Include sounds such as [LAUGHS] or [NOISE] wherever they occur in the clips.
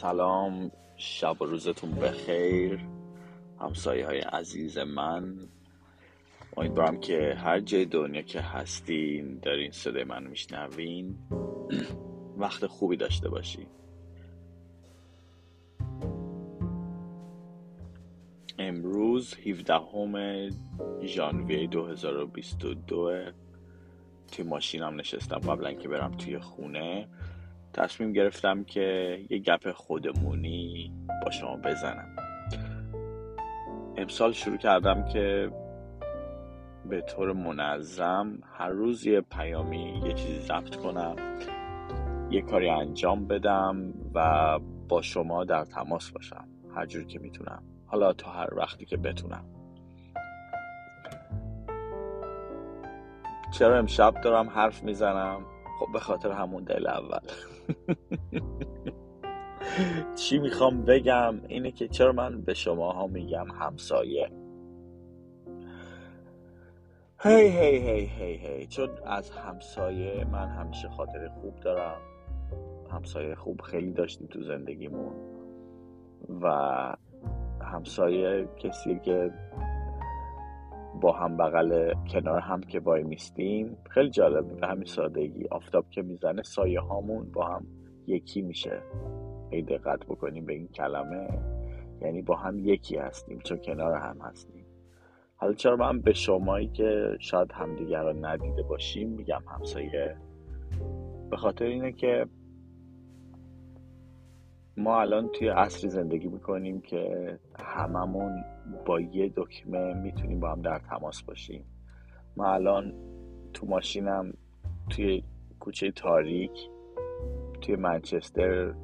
سلام شب و روزتون بخیر. همسایه های عزیز من. امیدوارم که هر جای دنیا که هستین دارین صدای من میشنوین. [CLEARS THROAT] وقت خوبی داشته باشین. امروز 17 ژانویه 2022 توی ماشینم نشستم قبلا که برم توی خونه. تصمیم گرفتم که یه گپ خودمونی با شما بزنم. امسال شروع کردم که به طور منظم هر روز یه پیامی یه چیزی ضبط کنم یه کاری انجام بدم و با شما در تماس باشم هر جور که می‌تونم. حالا تا هر وقتی که بتونم. چرا امشب دارم حرف می‌زنم؟ خب به خاطر همون دل اول. چی می‌خوام بگم اینه که چرا من به شما ها میگم همسایه؟ هی هی هی هی هی. چون از همسایه من همیشه خاطر خوب دارم. همسایه خوب خیلی داشتیم تو زندگیمون. و همسایه کسی که با هم بغل کنار هم که وای میستیم خیلی جالب به همین سادگی. آفتاب که می‌زنه سایه هامون با هم یکی میشه. ای دقت بکنیم به این کلمه. یعنی با هم یکی هستیم چون کنار هم هستیم. حالا چرا من به شمایی که شاید همدیگر رو ندیده باشیم میگم همسایه؟ به خاطر اینه که ما الان توی عصری زندگی می‌کنیم که هممون با یه دکمه می‌تونیم با هم در تماس باشیم. ما الان تو ماشینم توی کوچه تاریک توی منچستر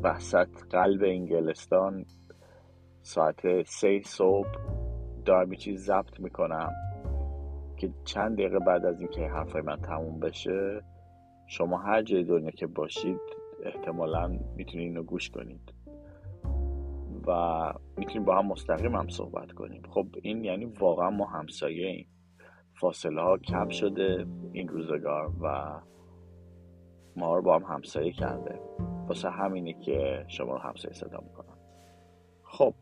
وسط قلب انگلستان ساعت سه صبح دارم چیز ضبط می‌کنم که چند دقیقه بعد از اینکه حرفای من تموم بشه شما هر جای دنیا که باشید احتمالا می‌تونید اینو گوش کنید. و می‌تونیم با هم مستقیم هم صحبت کنیم. خب این یعنی واقعا ما همسایه ایم. فاصله ها کم شده این روزگار و ما رو با هم همسایه کرده. واسه همینه که شما رو همسایه صدا می‌کنم. خب.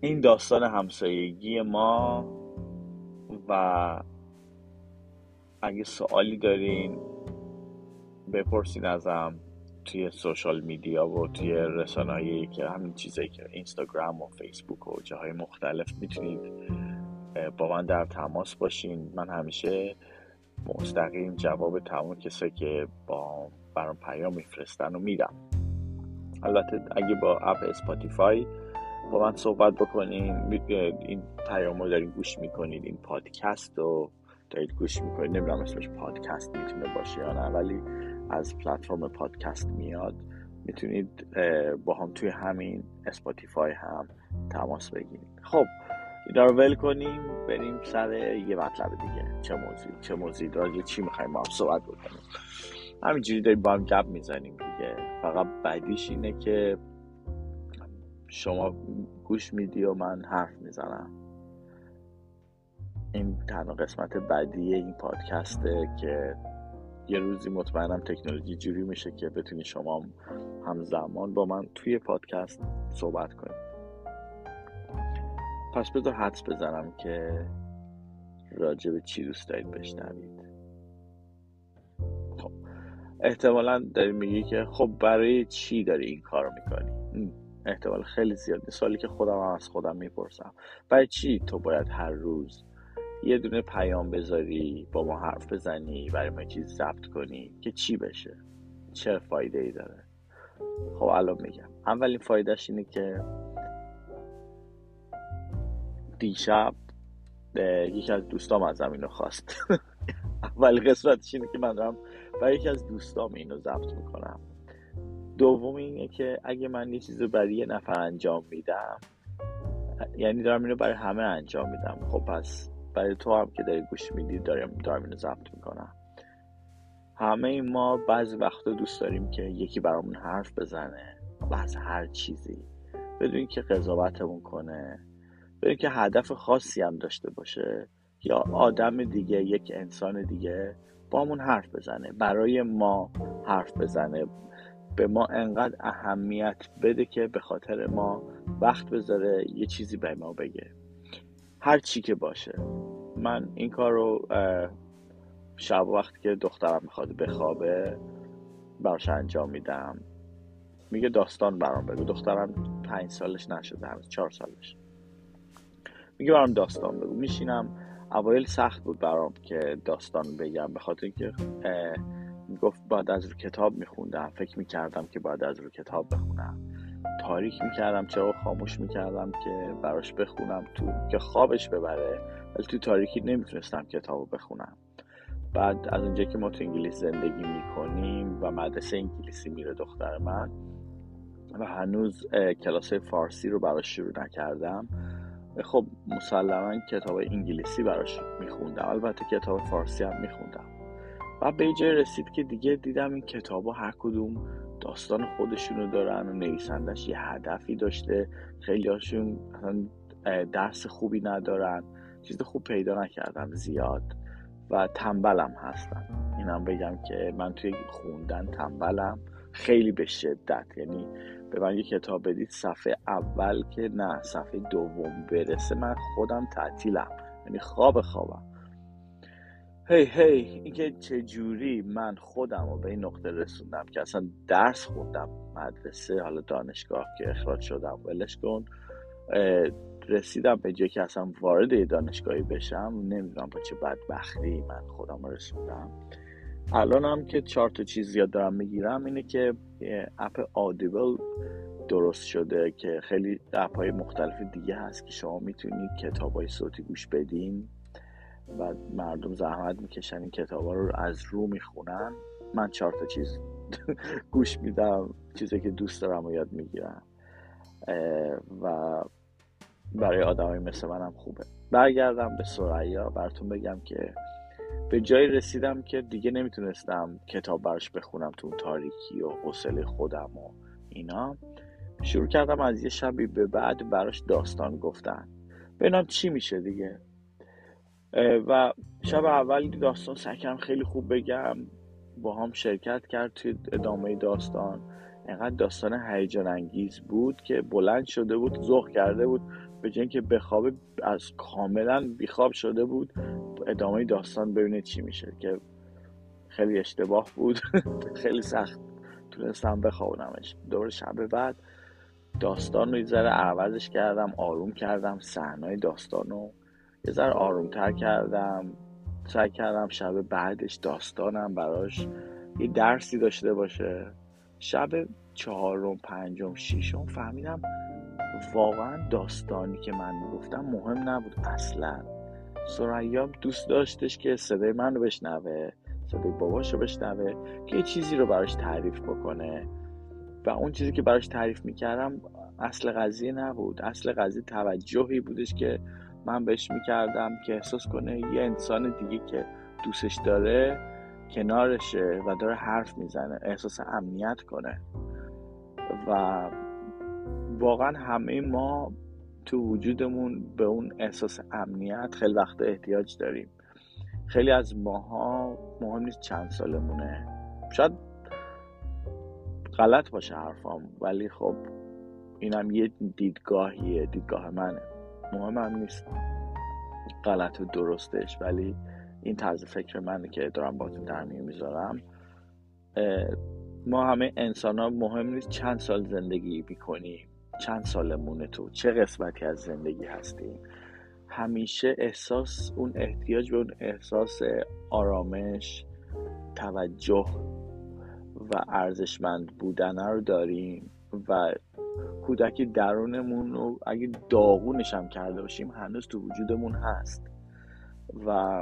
این داستان همسایگی ما و اگه سوالی دارین بپرسین ازم. توی social media و توی رسانه‌ای که همین چیزایی که اینستاگرام و فیسبوک و جاهای مختلف می‌تونید با من در تماس باشین. من همیشه مستقیم جواب تمام کسایی که با برام پیام میفرستن و میدم. البته اگه با app Spotify با من صحبت بکنین این پیام رو دارین گوش می‌کنید این پادکست رو دارید گوش می‌کنید نمی‌دونم اسمش پادکست می‌تونه باشه یا نه ولی از پلتفرم پادکست میاد می‌تونید با هم توی همین Spotify هم تماس بگیرید. خب اینا رو ول کنیم بریم سر یه مطلب دیگه. چه موضوع چه موضوعی راجع چی می‌خوایم با هم صحبت بکنیم. همینجوری داریم با هم گپ می‌زنیم دیگه. فقط بعدیش اینه که شما گوش میدی و من حرف می‌زنم. این تنها قسمت بعدی این پادکسته که یه روزی مطمئنم تکنولوژی جوری میشه که بتونی شما همزمان با من توی پادکست صحبت کنید پس بذار حدس بزنم که راجع به چی دوست دارید بشنوید. خب احتمالا داری میگی که خب برای چی داری این کار می‌کنی؟ احتمال خیلی زیاده سوالی که خودم هم از خودم می‌پرسم. برای چی تو باید هر روز یه دونه پیام بذاری با ما حرف بزنی برای ما چیز ضبط کنی که چی بشه؟ چه فایده ای داره؟ خب الان میگم. اولین فایدهش اینه که دیشب یکی از دوستام از اینو خواست. [LAUGHS] اول قسمتش اینه که من دارم برای یکی از دوستام اینو ضبط می‌کنم. دوم اینه که اگه من یه چیز رو برای یه نفر انجام میدم یعنی دارم اینو برای همه انجام میدم. خب پس برای تو هم که داری گوش میدی دارم دارم اینو ضبط می‌کنم. همه ما بعضی وقتا دوست داریم که یکی برامون حرف بزنه و از هر چیزی. بدون که قضاوتمون کنه. بدون که هدف خاصی هم داشته باشه. یا آدم دیگه یک انسان دیگه با همون حرف بزنه. برای ما حرف بزنه. به ما انقدر اهمیت بده که به خاطر ما وقت بذاره یه چیزی به ما بگه. هر چی که باشه. من این کار رو شب وقتی که دخترم می‌خواد بخوابه براش انجام میدم. میگه داستان برام بگو. دخترم پنج سالش نشده هنوز چهار سالش. میگه برام داستان بگو. میشینم. اوایل سخت بود برام که داستان بگم به خاطر اینکه گفت بعد از رو کتاب میخوندم. فکر می‌کردم که بعد از رو کتاب بخونم. تاریک می‌کردم چرا خاموش می‌کردم که براش بخونم تو که خوابش ببره. ولی تو تاریکی نمی‌تونستم کتاب بخونم. بعد از اونجا که ما تو انگلیس زندگی می‌کنیم و مدرسه انگلیسی میره دختر من و هنوز کلاس فارسی رو براش شروع نکردم. خب مسلما کتاب انگلیسی براش میخوندم. البته کتاب فارسی هم میخوندم. و به جای رسید که دیگه دیدم این کتاب ها هر کدوم داستان خودشونو دارن و نویسندش یه هدفی داشته. خیلی هاشون درس خوبی ندارن. چیز خوب پیدا نکردم زیاد. و تنبلم هستم. اینم بگم که من توی خوندن تنبلم خیلی به شدت. یعنی به من یه کتاب بدید صفحه اول که نه صفحه دوم برسه من خودم تعطیلم. یعنی خواب خوابم. هی هی اینکه چجوری من خودم رو به این نقطه رسوندم که اصلا درس خوندم مدرسه حالا دانشگاه که اخراج شدم ولش کن. رسیدم به جایی که اصلا وارد دانشگاهی بشم نمی‌دونم با چه بدبختی من خودم رسوندم. الان هم که چهار تا چیز زیاد دارم می‌گیرم اینه که اپ آدیبل درست شده که خیلی اپ های مختلف دیگه هست که شما می‌تونید کتاب های صوتی گوش بدین و مردم زحمت می‌کشن این کتاب ها رو از رو می‌خونن. من چهار تا چیز [LAUGHS] گوش میدم چیزی که دوست دارم و یاد می‌گیرم. و برای آدمای مثل منم خوبه. برگردم به سریا براتون بگم که به جایی رسیدم که دیگه نمی‌تونستم کتاب براش بخونم تو تاریکی و حوصله خودم و اینا. شروع کردم از یه شبی به بعد براش داستان گفتن. ببینم چی میشه دیگه؟ و شب اول داستان سکم خیلی خوب بگم. با هم شرکت کرد توی ادامه داستان. انقدر داستان هیجان انگیز بود که بلند شده بود ذوق کرده بود. به جای که بخوابه از کاملا بیخواب شده بود ادامه داستان ببینه چی میشه که خیلی اشتباه بود. [LAUGHS] خیلی سخت تونستم بخوابونمش. دور شب بعد داستان رو یه ذره عوضش کردم آروم کردم صحنه داستان رو یه ذره آرومتر کردم. سعی کردم شب بعدش داستانم براش یه درسی داشته باشه. شب چهارم پنجم ششم فهمیدم واقعا داستانی که من می‌گفتم مهم نبود اصلا. سریا دوست داشتش که صدای من رو بشنوه صدای باباش رو بشنوه که یه چیزی رو براش تعریف بکنه. و اون چیزی که براش تعریف می‌کردم اصل قضیه نبود. اصل قضیه توجهی بودش که من بهش می‌کردم که احساس کنه یه انسان دیگه که دوستش داره کنارشه و داره حرف می‌زنه احساس امنیت کنه. و واقعا همه ما تو وجودمون به اون احساس امنیت خیلی وقت احتیاج داریم. خیلی از ماها مهم نیست چند سالمونه. شاید غلط باشه حرفام ولی خب اینم یه دیدگاهیه دیدگاه منه. مهم هم نیست غلط و درستش ولی این طرز فکر منه که دارم باتون در می‌ذارم. ما همه انسان ها مهم نیست چند سال زندگی می‌کنیم چند سالمونه تو چه قسمتی از زندگی هستیم. همیشه احساس اون احتیاج به اون احساس آرامش توجه و ارزشمند بودن رو داریم و کودکی درونمون رو اگه داغونش هم کرده باشیم هنوز تو وجودمون هست. و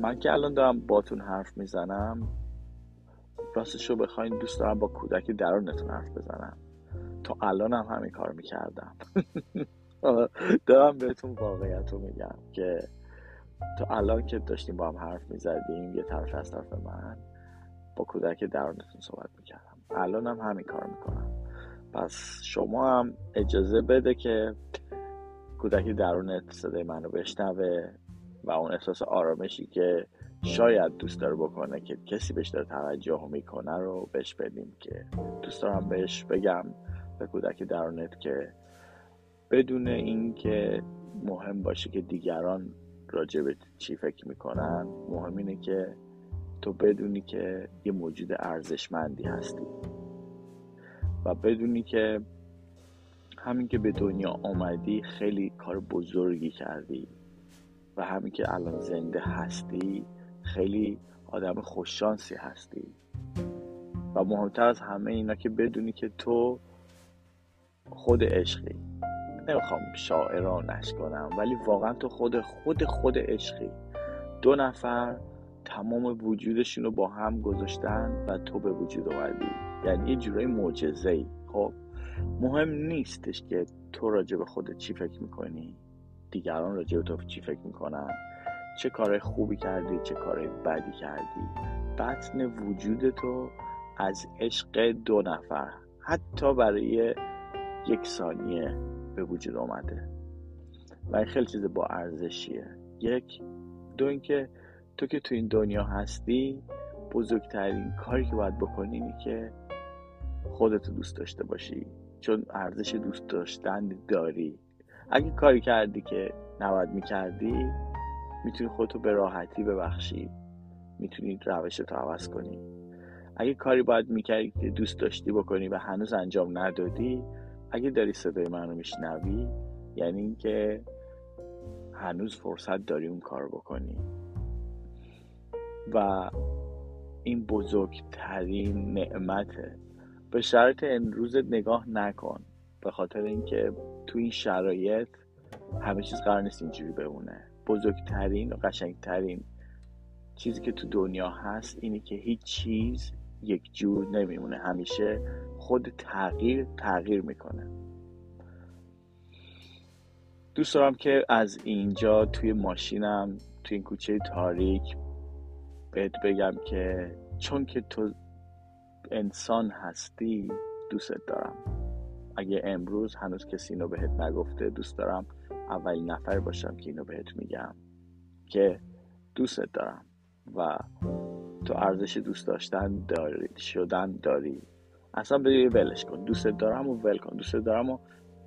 من که الان دارم باتون حرف می‌زنم راستش رو بخواین دوست دارم با کودک درونتون حرف بزنم. تا الان هم همین کار می‌کردم. [LAUGHS] دارم بهتون واقعیت رو میگم که تا الان که داشتیم با هم حرف می‌زدیم یه طرف از طرف من با کودک درونتون صحبت می‌کردم. الان هم همین کار می‌کنم. پس شما هم اجازه بده که کودکی درونت صدای منو بشنوه و اون احساس آرامشی که شاید دوست داره بکنه که کسی بهش داره توجه می‌کنه رو بهش بدیم که دوست دارم بهش بگم به کودک درونت که بدون اینکه مهم باشه که دیگران راجع به چی فکر می‌کنن مهم اینه که تو بدونی که یه موجود ارزشمندی هستی و بدونی که همین که به دنیا آمدی خیلی کار بزرگی کردی و همین که الان زنده هستی خیلی آدم خوششانسی هستی. و مهمتر از همه اینا که بدونی که تو خود عشقی. نمی‌خوام شاعرانش کنم ولی واقعا تو خود خود خود عشقی. دو نفر تمام وجودشون رو با هم گذاشتن و تو به وجود اومدی یعنی یه جورای معجزه ای خب مهم نیستش که تو راجع به خودت چی فکر می‌کنی. دیگران راجع به تو چی فکر می‌کنن. چه کار خوبی کردی چه کار بدی کردی. بطن وجود تو از عشق دو نفر حتی برای یک ثانیه به وجود آمده و این خیلی چیز با ارزشیه. یک دو اینکه تو که تو این دنیا هستی بزرگترین کاری که باید بکنی اینه که خودتو دوست داشته باشی چون ارزش دوست داشتن داری. اگه کاری کردی که نباید می‌کردی می‌تونی خودتو به راحتی ببخشی. می‌تونی روشتو عوض کنی. اگه کاری باید می‌کردی که دوست داشتی بکنی و هنوز انجام ندادی اگه داری صدای منو میشنوی یعنی اینکه هنوز فرصت داری اون کار بکنی. و این بزرگترین نعمته. به شرایط امروز نگاه نکن. به خاطر اینکه تو این شرایط همه چیز قرار نیست اینجوری بمونه. بزرگترین و قشنگترین چیزی که تو دنیا هست اینه که هیچ چیز یک جور نمیمونه. همیشه خود تغییر تغییر می‌کنه. دوست دارم که از اینجا توی ماشینم توی این کوچه تاریک بهت بگم که چون که تو انسان هستی دوستت دارم. اگه امروز هنوز کسی اینو بهت نگفته دوست دارم اولین نفر باشم که اینو بهت میگم که دوستت دارم و تو ارزش دوست داشتن داری شدن داری. اصلا بری ولش کن. دوست دارم و ول کن. دوست دارم و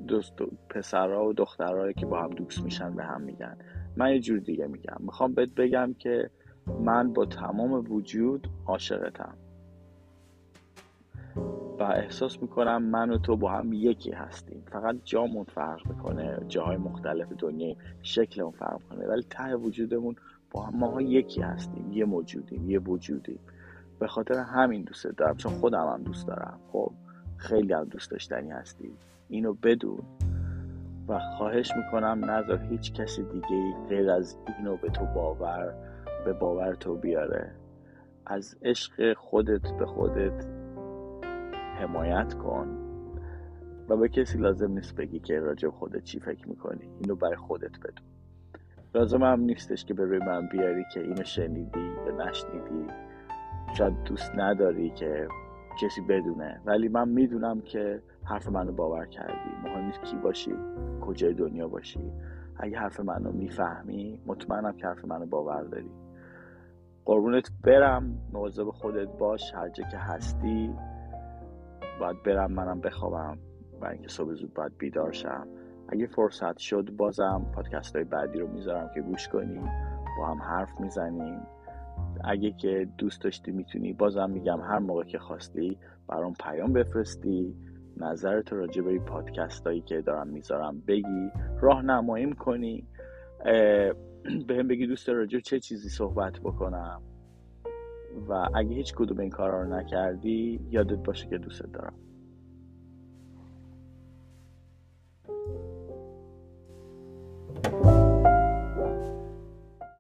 دوست پسرها و دخترهایی که با هم دوست میشن به هم میگن. من یه جور دیگه میگم. می‌خوام بهت بگم که من با تمام وجود عاشقتم. و احساس می‌کنم من و تو با هم یکی هستیم. فقط جامون فرق می‌کنه جاهای مختلف دنیا شکلمون فرق می‌کنه ولی ته وجودمون با هم ماها یکی هستیم یه موجودیم یه وجودیم. به خاطر همین دوست دارم چون خودم هم دوست دارم. خب خیلی هم دوست داشتنی هستی اینو بدون و خواهش می‌کنم نظر هیچ کسی دیگه غیر از اینو به تو باور به باور تو بیاره. از عشق خودت به خودت حمایت کن و به کسی لازم نیست بگی که راجع خودت چی فکر می‌کنی. اینو برای خودت بدون. لازم هم نیستش که به روی من بیاری که اینو شنیدی یا نشنیدی. شاید دوست نداری که کسی بدونه. ولی من می‌دونم که حرف منو باور کردی. مهم نیست کی باشی کجای دنیا باشی. اگه حرف منو می‌فهمی مطمئنم که حرف منو باور داری. قربونت برم. مواظب خودت باش. هر جا که هستی باید برم منم بخوابم و اینکه صبح زود باید بیدار شم. اگه فرصت شد بازم پادکست های بعدی رو می‌ذارم که گوش کنی با هم حرف می‌زنیم. اگه که دوست داشتی می‌تونی بازم میگم هر موقع که خواستی برام پیام بفرستی. نظرت راجع به پادکست هایی که دارم می‌ذارم بگی راهنماییم کنی. به هم بگی دوست راجع چه چیزی صحبت بکنم. و اگه هیچ کدوم این کارا رو نکردی یادت باشه که دوست دارم.